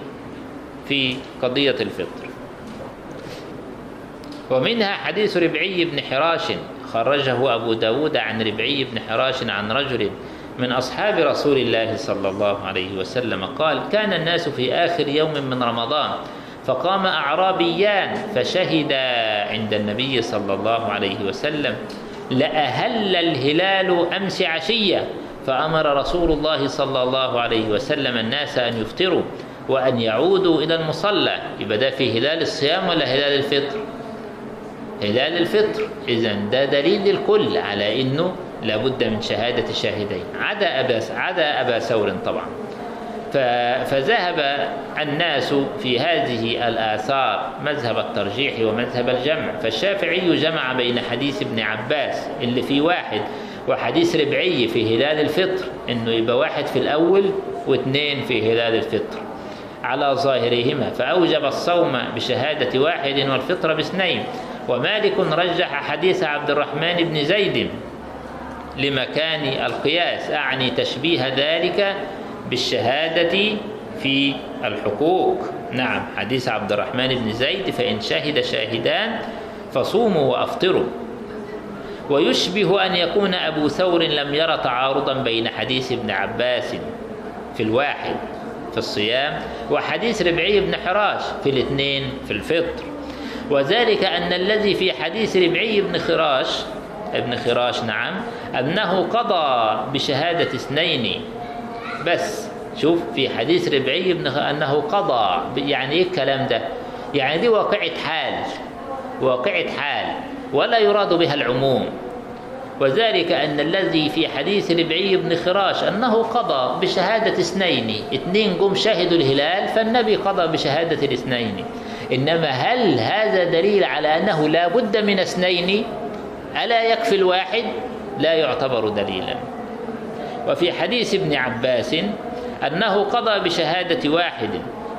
في قضية الفطر ومنها حديث ربعي بن حراش خرجه أبو داود عن ربعي بن حراش عن رجل من أصحاب رسول الله صلى الله عليه وسلم قال كان الناس في آخر يوم من رمضان فقام أعرابيان فشهدا عند النبي صلى الله عليه وسلم لأهل الهلال أمس عشية فأمر رسول الله صلى الله عليه وسلم الناس أن يفطروا وأن يعودوا إلى المصلى يبقى ده في هلال الصيام ولا هلال الفطر؟ هلال الفطر. إذا ده دليل للكل على أنه لابد من شهادة شاهدين عدا أبا عدا أبا ثور طبعا. فذهب الناس في هذه الآثار مذهب الترجيح ومذهب الجمع. فالشافعي جمع بين حديث ابن عباس اللي فيه واحد وحديث ربعي في هلال الفطر إنه يبقى واحد في الأول واثنين في هلال الفطر. على ظاهرهما. فأوجب الصوم بشهادة واحد والفطر باثنين. ومالك رجح حديث عبد الرحمن بن زيد لمكان القياس أعني تشبيه ذلك بالشهادة في الحقوق. نعم حديث عبد الرحمن بن زيد فإن شهد شاهدان فصوموا وأفطروا. ويشبه أن يكون أبو ثور لم ير تعارضا بين حديث ابن عباس في الواحد في الصيام وحديث ربعي بن حراش في الاثنين في الفطر. وذلك أن الذي في حديث ربعي بن خراش ابن خراش نعم أنه قضى بشهادة اثنين. بس شوف في حديث ربعي بن أنه قضى يعني إيه الكلام ده؟ يعني دي واقعة حال واقعة حال ولا يراد بها العموم. وذلك أن الذي في حديث ربعي بن خراش أنه قضى بشهادة اثنين اثنين قم شهدوا الهلال فالنبي قضى بشهادة الاثنين. إنما هل هذا دليل على أنه لا بد من اثنين؟ ألا يكفي الواحد؟ لا يعتبر دليلا. وفي حديث ابن عباس أنه قضى بشهادة واحد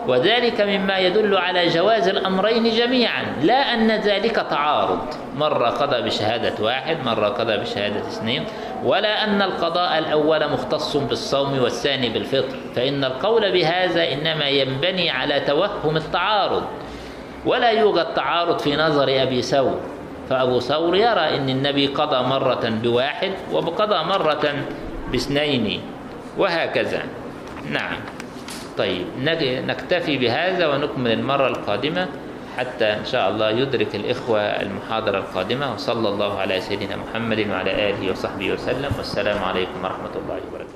وذلك مما يدل على جواز الأمرين جميعا لا أن ذلك تعارض. مرة قضى بشهادة واحد مرة قضى بشهادة اثنين ولا أن القضاء الأول مختص بالصوم والثاني بالفطر فإن القول بهذا إنما ينبني على توهم التعارض. ولا يوجد تعارض في نظر أبي ثور فأبو ثور يرى أن النبي قضى مرة بواحد وقضى مرة باثنين وهكذا. نعم. طيب نكتفي بهذا ونكمل المرة القادمة حتى إن شاء الله يدرك الإخوة المحاضرة القادمة. وصلى الله على سيدنا محمد وعلى آله وصحبه وسلم. والسلام عليكم ورحمة الله وبركاته.